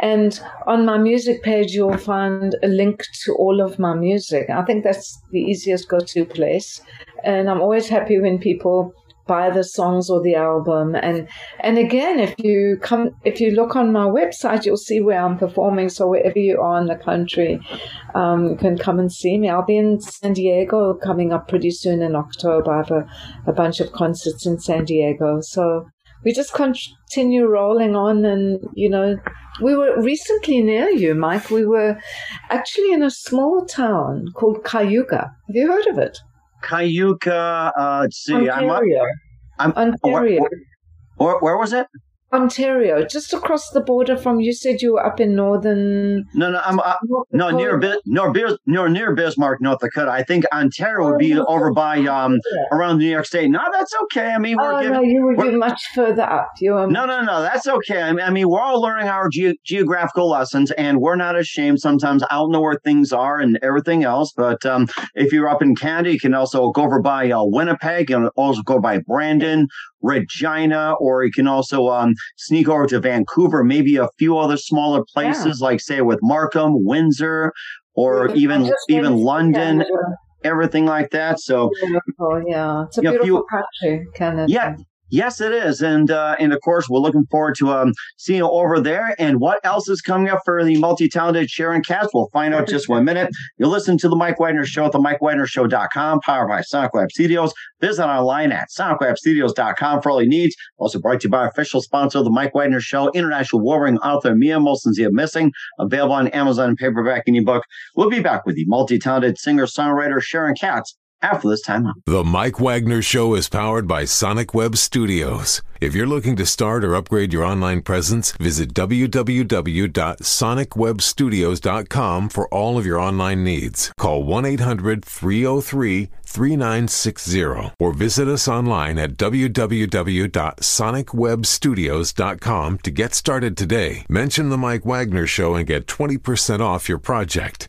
And on my music page, you'll find a link to all of my music. I think that's the easiest go to place. And I'm always happy when people buy the songs or the album. And and again, if you come, if you look on my website, you'll see where I'm performing. So wherever you are in the country, um, you can come and see me. I'll be in San Diego coming up pretty soon in October. I have a, a bunch of concerts in San Diego. So we just continue rolling on and you know we were recently near you mike we were actually in a small town called cayuga have you heard of it Cayuga, uh, let's see. ontario I'm, I'm, ontario Where, where, where was it? Ontario, just across the border from. You said you were up in northern. No, no, I'm uh, no near near, near near Bismarck, North Dakota. I think Ontario would be Oh, over by um around New York State. No, that's okay. I mean, we're Oh giving. no, you would we're- be much further up. You were No, no, no, that's okay. I mean, I mean, we're all learning our ge- geographical lessons, and we're not ashamed sometimes. I don't know where things are and everything else. But um, if you're up in Canada, you can also go over by uh, Winnipeg. and also go by Brandon, Regina, or you can also um, sneak over to Vancouver, maybe a few other smaller places, like say with Markham, Windsor, or I even even London, Canada. everything like that. So Beautiful, yeah, it's a Yeah, if beautiful you- country, Canada. yeah, yes, it is, and uh, and of course we're looking forward to um seeing you over there. And what else is coming up for the multi-talented Sharon Katz? We'll find out just one minute. You'll listen to the Mike Wagner Show at the MikeWagnerShow.com, powered by Sonic Web Studios. Visit online at SonicWebStudios.com for all your needs. Also brought to you by official sponsor of the Mike Wagner Show, international warring author Mia Molson Zia Missing, available on Amazon paperback and ebook. We'll be back with the multi-talented singer-songwriter Sharon Katz after this time. The Mike Wagner Show is powered by Sonic Web Studios. If you're looking to start or upgrade your online presence, visit www.sonicwebstudios.com for all of your online needs. Call 1 800 303 3960 or visit us online at www.sonicwebstudios.com to get started today. Mention the Mike Wagner Show and get 20% off your project.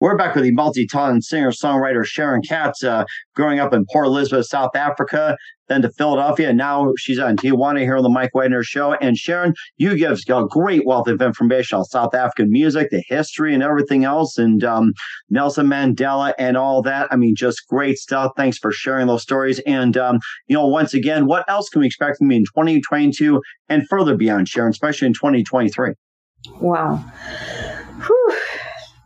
We're back with the multi-ton singer-songwriter Sharon Katz, uh, growing up in Port Elizabeth, South Africa, then to Philadelphia. and Now she's on Tijuana here on the Mike Wagner Show. And Sharon, you give a great wealth of information on South African music, the history, and everything else, and um, Nelson Mandela and all that. I mean, just great stuff. Thanks for sharing those stories. And um, you know, once again, what else can we expect from you in 2022 and further beyond, Sharon, especially in 2023? Wow. Whew.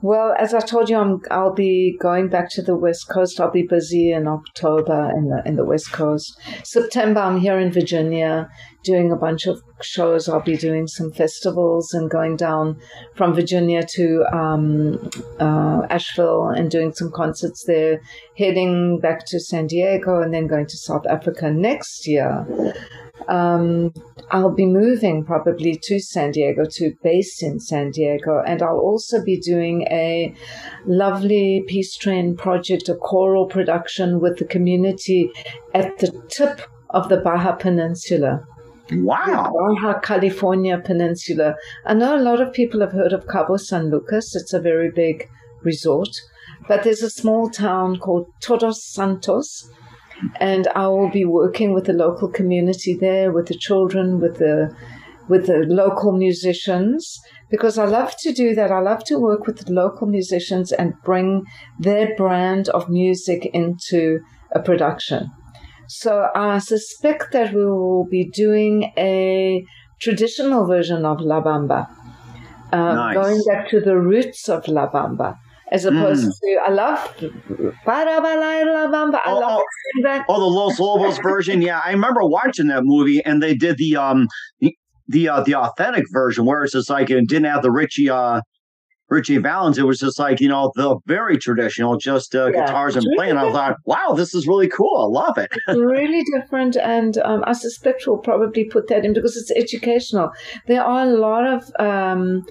Well, as I told you, I'm, I'll be going back to the West Coast. I'll be busy in October in the in the West Coast. September, I'm here in Virginia doing a bunch of shows. I'll be doing some festivals and going down from Virginia to um, uh, Asheville and doing some concerts there. Heading back to San Diego and then going to South Africa next year. Um, I'll be moving probably to San Diego, to base in San Diego, and I'll also be doing a lovely Peace Train project, a choral production with the community at the tip of the Baja Peninsula. Wow. Baja California Peninsula. I know a lot of people have heard of Cabo San Lucas. It's a very big resort, but there's a small town called Todos Santos, and I will be working with the local community there, with the children, with the with the local musicians, because I love to do that. I love to work with the local musicians and bring their brand of music into a production. So I suspect that we will be doing a traditional version of La Bamba, uh, Nice. going back to the roots of La Bamba. As opposed mm. to I love I oh, love oh. Oh, the Los Lobos version. Yeah, I remember watching that movie, and they did the um the the, uh, the authentic version where it's just like it didn't have the Ritchie uh Ritchie Valens. It was just like you know the very traditional, just uh, yeah, guitars and playing. I thought, wow, this is really cool. I love it. really different, and um, I suspect we'll probably put that in because it's educational. There are a lot of um,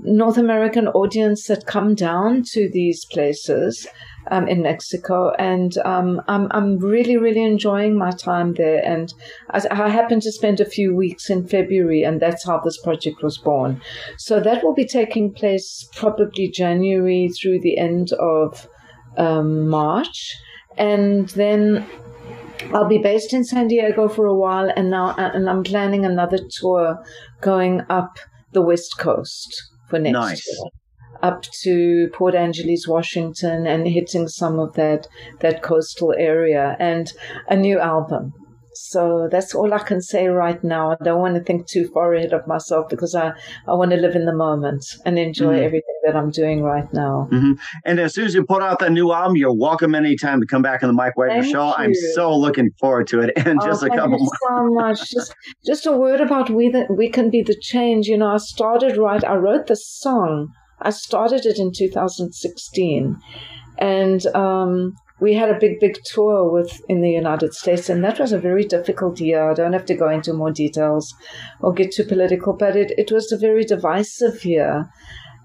North American audience that come down to these places um, in Mexico, and um, I'm I'm really really enjoying my time there. And I, I happened to spend a few weeks in February, and that's how this project was born. So that will be taking place probably January through the end of um, March, and then I'll be based in San Diego for a while, and now and I'm planning another tour going up the West Coast for next nice. year up to Port Angeles, Washington, and hitting some of that that coastal area, and a new album. So that's all I can say right now. I don't want to think too far ahead of myself because I, I want to live in the moment and enjoy mm-hmm. everything that I'm doing right now. Mm-hmm. And as soon as you put out that new album, you're welcome anytime to come back on the Mike Wagner Thank Show. You. I'm so looking forward to it. And oh, just a couple more. so much. <laughs> Just, just a word about we that we can be the change. You know, I started right. I wrote the song. I started it in 2016, and um, we had a big, big tour with in the United States, and that was a very difficult year. I don't have to go into more details or get too political, but it, it was a very divisive year.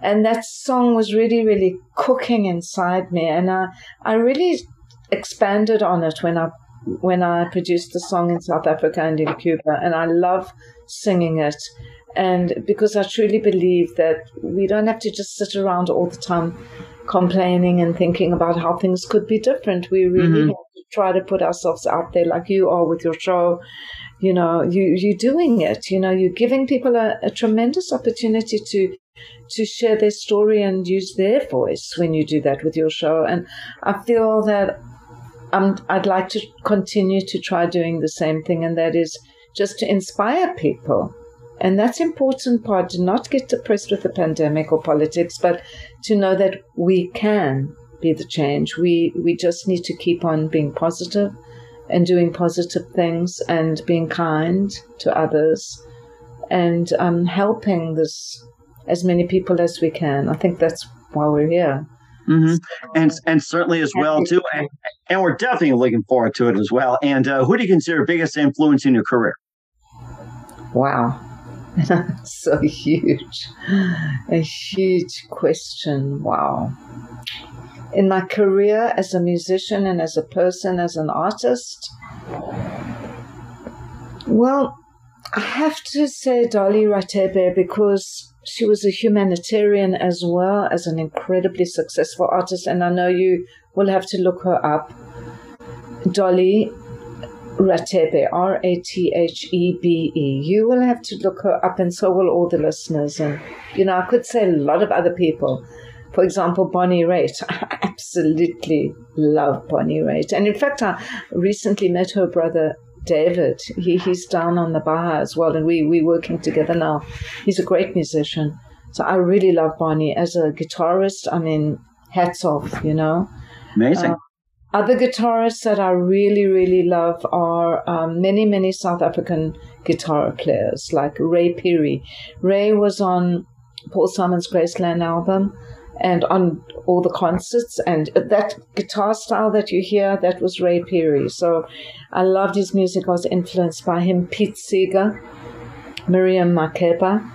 And that song was really, really cooking inside me, and I, I really expanded on it when I when I produced the song in South Africa and in Cuba, and I love singing it. And because I truly believe that we don't have to just sit around all the time complaining and thinking about how things could be different. We really mm-hmm. have to try to put ourselves out there like you are with your show. You know, you, you're doing it. You know, you're giving people a, a tremendous opportunity to to share their story and use their voice when you do that with your show. And I feel that I'm, I'd like to continue to try doing the same thing, and that is just to inspire people and that's important part to not get depressed with the pandemic or politics, but to know that we can be the change. We we just need to keep on being positive and doing positive things and being kind to others and um, helping this as many people as we can. I think that's why we're here. Mm-hmm. And and certainly as well too, and, and, we're definitely looking forward to it as well. And uh, who do you consider biggest influence in your career? Wow, <laughs> so huge. A huge question. Wow. In my career as a musician and as a person, as an artist, well, I have to say Dolly Rathebe because she was a humanitarian as well as an incredibly successful artist, and I know you will have to look her up. Dolly Rathebe, R A T H E B E. You will have to look her up, and so will all the listeners. And, you know, I could say a lot of other people. For example, Bonnie Raitt. <laughs> I absolutely love Bonnie Raitt. And in fact, I recently met her brother, David. He, he's down on the Baja as well, and we, we're working together now. He's a great musician. So I really love Bonnie. As a guitarist, I mean, hats off, you know. Amazing. Uh, other guitarists that I really, really love are um, many, many South African guitar players like Ray Phiri. Ray was on Paul Simon's Graceland album and on all the concerts and that guitar style that you hear that was Ray Phiri. So I loved his music. I was influenced by him. Pete Seeger, Miriam Makeba,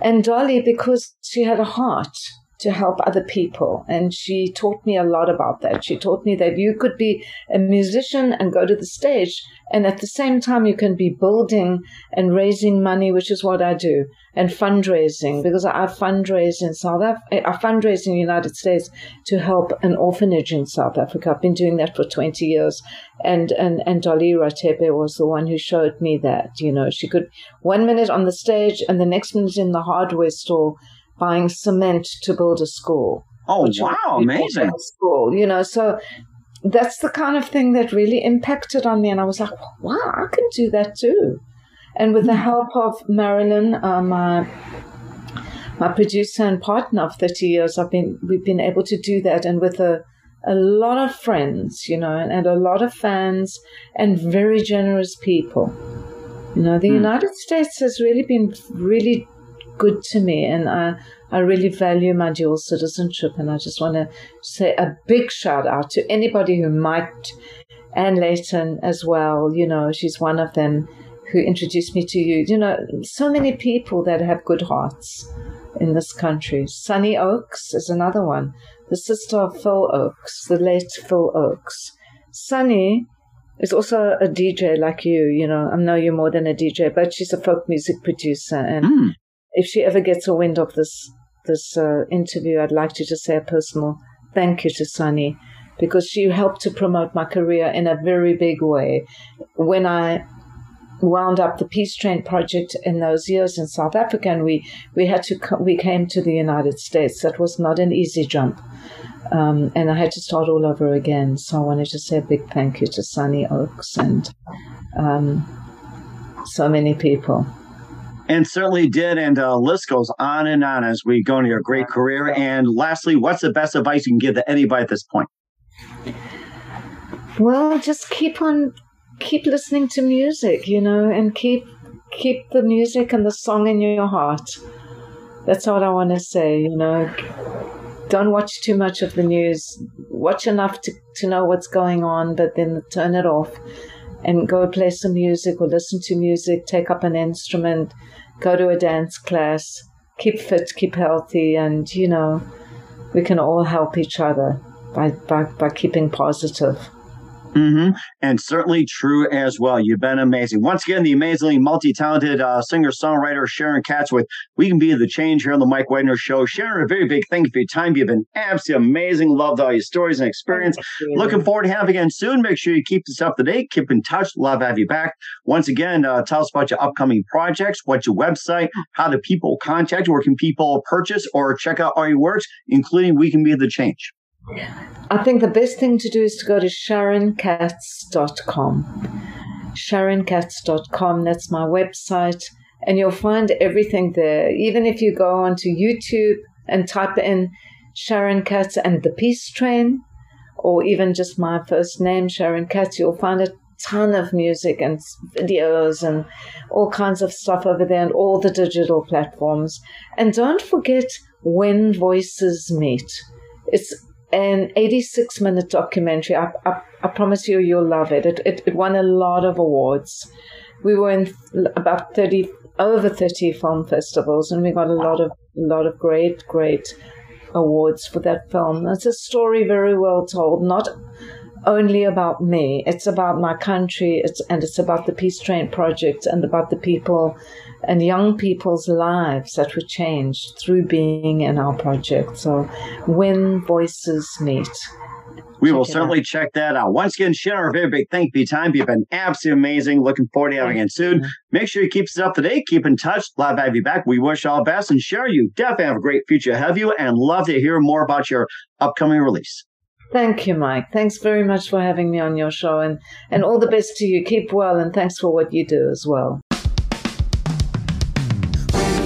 and Dolly because she had a heart to help other people. And she taught me a lot about that. She taught me that you could be a musician and go to the stage, and at the same time, you can be building and raising money, which is what I do, and fundraising, because I fundraise in South Africa, I fundraise in the United States to help an orphanage in South Africa. I've been doing that for 20 years. And, and, and Dolly Rathebe was the one who showed me that, you know, she could one minute on the stage and the next minute in the hardware store buying cement to build a school. Oh, wow, amazing. School, you know, so that's the kind of thing that really impacted on me. And I was like, wow, I can do that too. And with the hmm. help of Marilyn, uh, my, my producer and partner of 30 years, I've been, we've been able to do that and with a, a lot of friends, you know, and, and a lot of fans and very generous people. You know, the Hmm. United States has really been really good to me, and I, I really value my dual citizenship. And I just want to say a big shout out to anybody who might, Anne Layton as well. You know, she's one of them who introduced me to you. You know, so many people that have good hearts in this country. Sonny Ochs is another one, the sister of Phil Ochs, the late Phil Ochs. Sonny is also a DJ like you. You know, I know you're more than a DJ, but she's a folk music producer. And Mm. If she ever gets a wind of this this uh, interview, I'd like to just say a personal thank you to Sonny because she helped to promote my career in a very big way. When I wound up the Peace Train project in those years in South Africa, and we we had to we came to the United States. That was not an easy jump, um, and I had to start all over again. So I wanted to say a big thank you to Sonny Ochs and um, so many people. And certainly did. And uh, list goes on and on as we go into your great career. And lastly, what's the best advice you can give to anybody at this point? Well, just keep on, keep listening to music, you know, and keep keep the music and the song in your heart. That's what I want to say, you know. Don't watch too much of the news. Watch enough to, to know what's going on, but then turn it off and go play some music or listen to music, take up an instrument, go to a dance class, keep fit, keep healthy, and, you know, we can all help each other by, by, by keeping positive. Mm-hmm. And certainly true as well. You've been amazing. Once again, the amazingly multi-talented uh, singer-songwriter Sharon Katz with We Can Be the Change here on the Mike Wagner Show. Sharon, a very big thank you for your time. You've been absolutely amazing. Loved all your stories and experience. Looking forward to having you again soon. Make sure you keep this up to date. Keep in touch. Love to have you back. Once again, uh, tell us about your upcoming projects. What's your website? How do people contact you? Where can people purchase or check out all your works, including We Can Be the Change? I think the best thing to do is to go to sharonkatz.com. Sharonkatz.com, that's my website, and you'll find everything there. Even if you go onto YouTube and type in Sharon Katz and the Peace Train, or even just my first name, Sharon Katz, you'll find a ton of music and videos and all kinds of stuff over there and all the digital platforms. And don't forget When Voices Meet. It's an 86 minute documentary. I, I, I promise you, you'll love it. It, it. it won a lot of awards. We were in about 30, over 30 film festivals, and we got a lot of, lot of great, great awards for that film. It's a story very well told, not only about me. It's about my country. It's and it's about the Peace Train Project and about the people and young people's lives that were changed through being in our project. So, when voices meet. We will certainly check that out. Once again, Sharon, a very big thank you time. You've been absolutely amazing. Looking forward to having you soon. Make sure you keep us up to date. Keep in touch. Love to have you back. We wish all the best. And Sharon, you definitely have a great future ahead of you and love to hear more about your upcoming release. Thank you, Mike. Thanks very much for having me on your show and, and all the best to you. Keep well and thanks for what you do as well.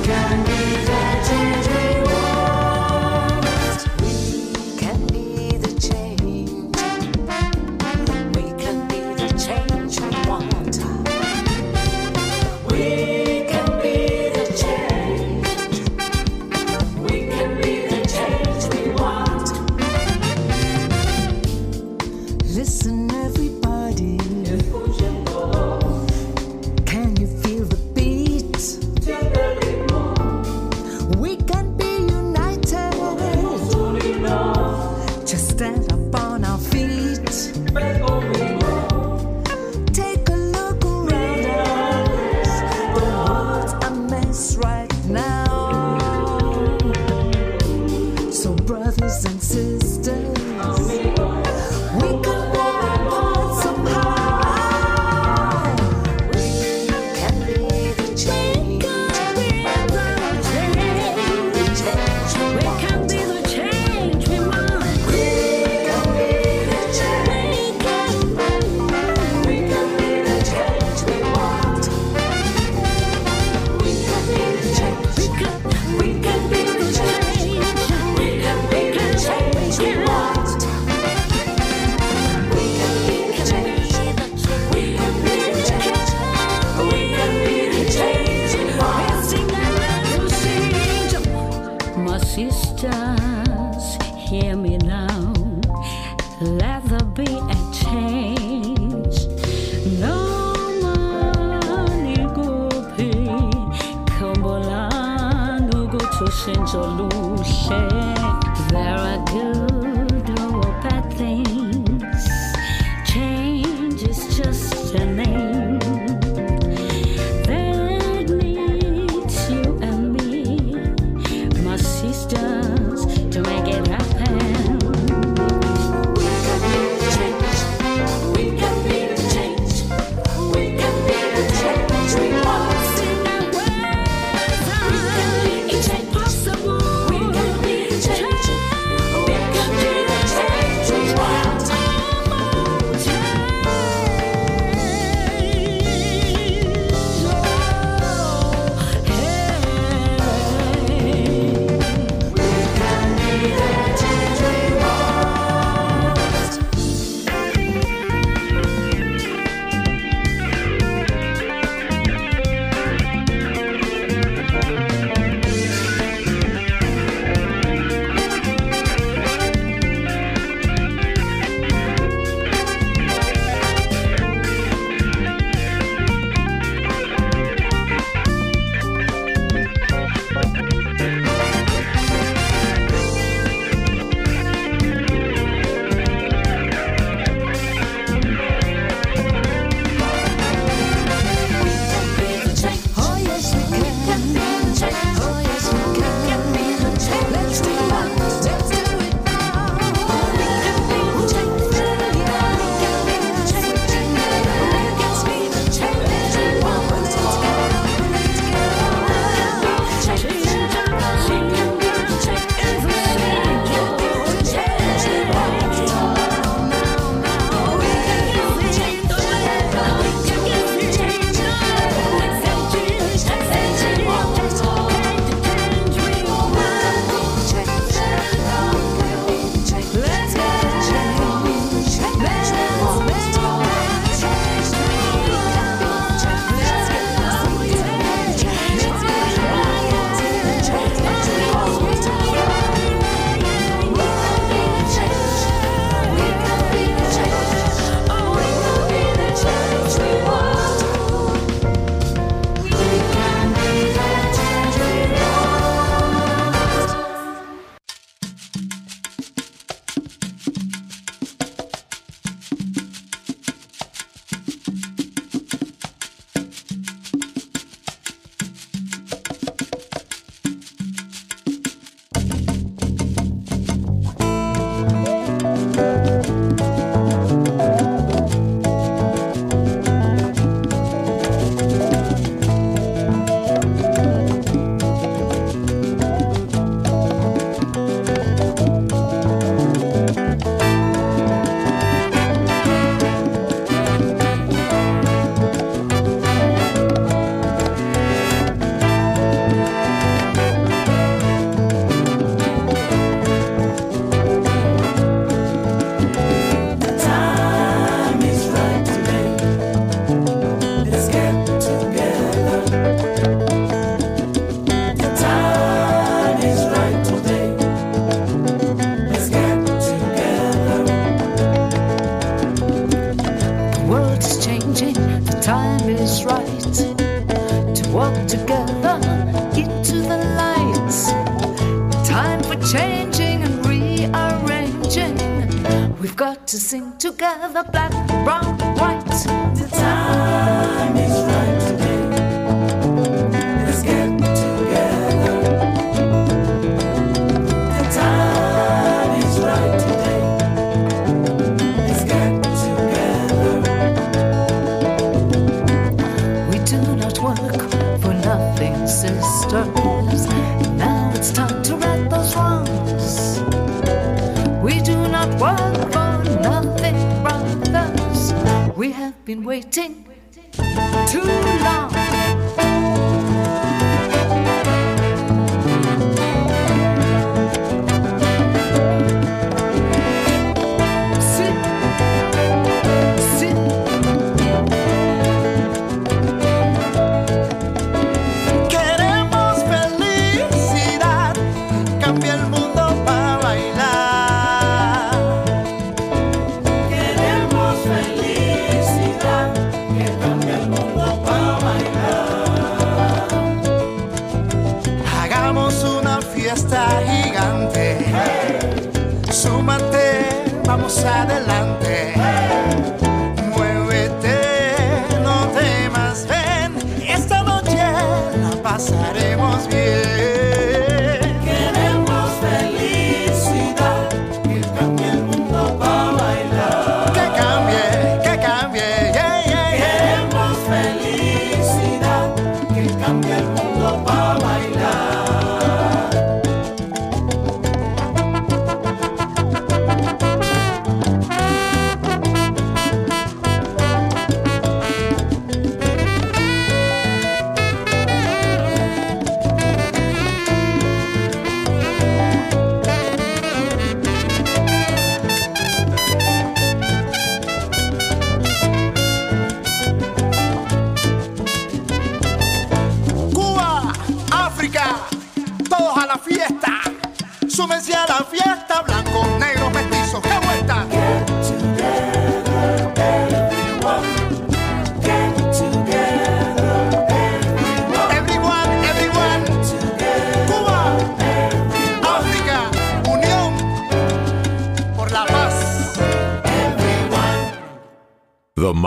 Can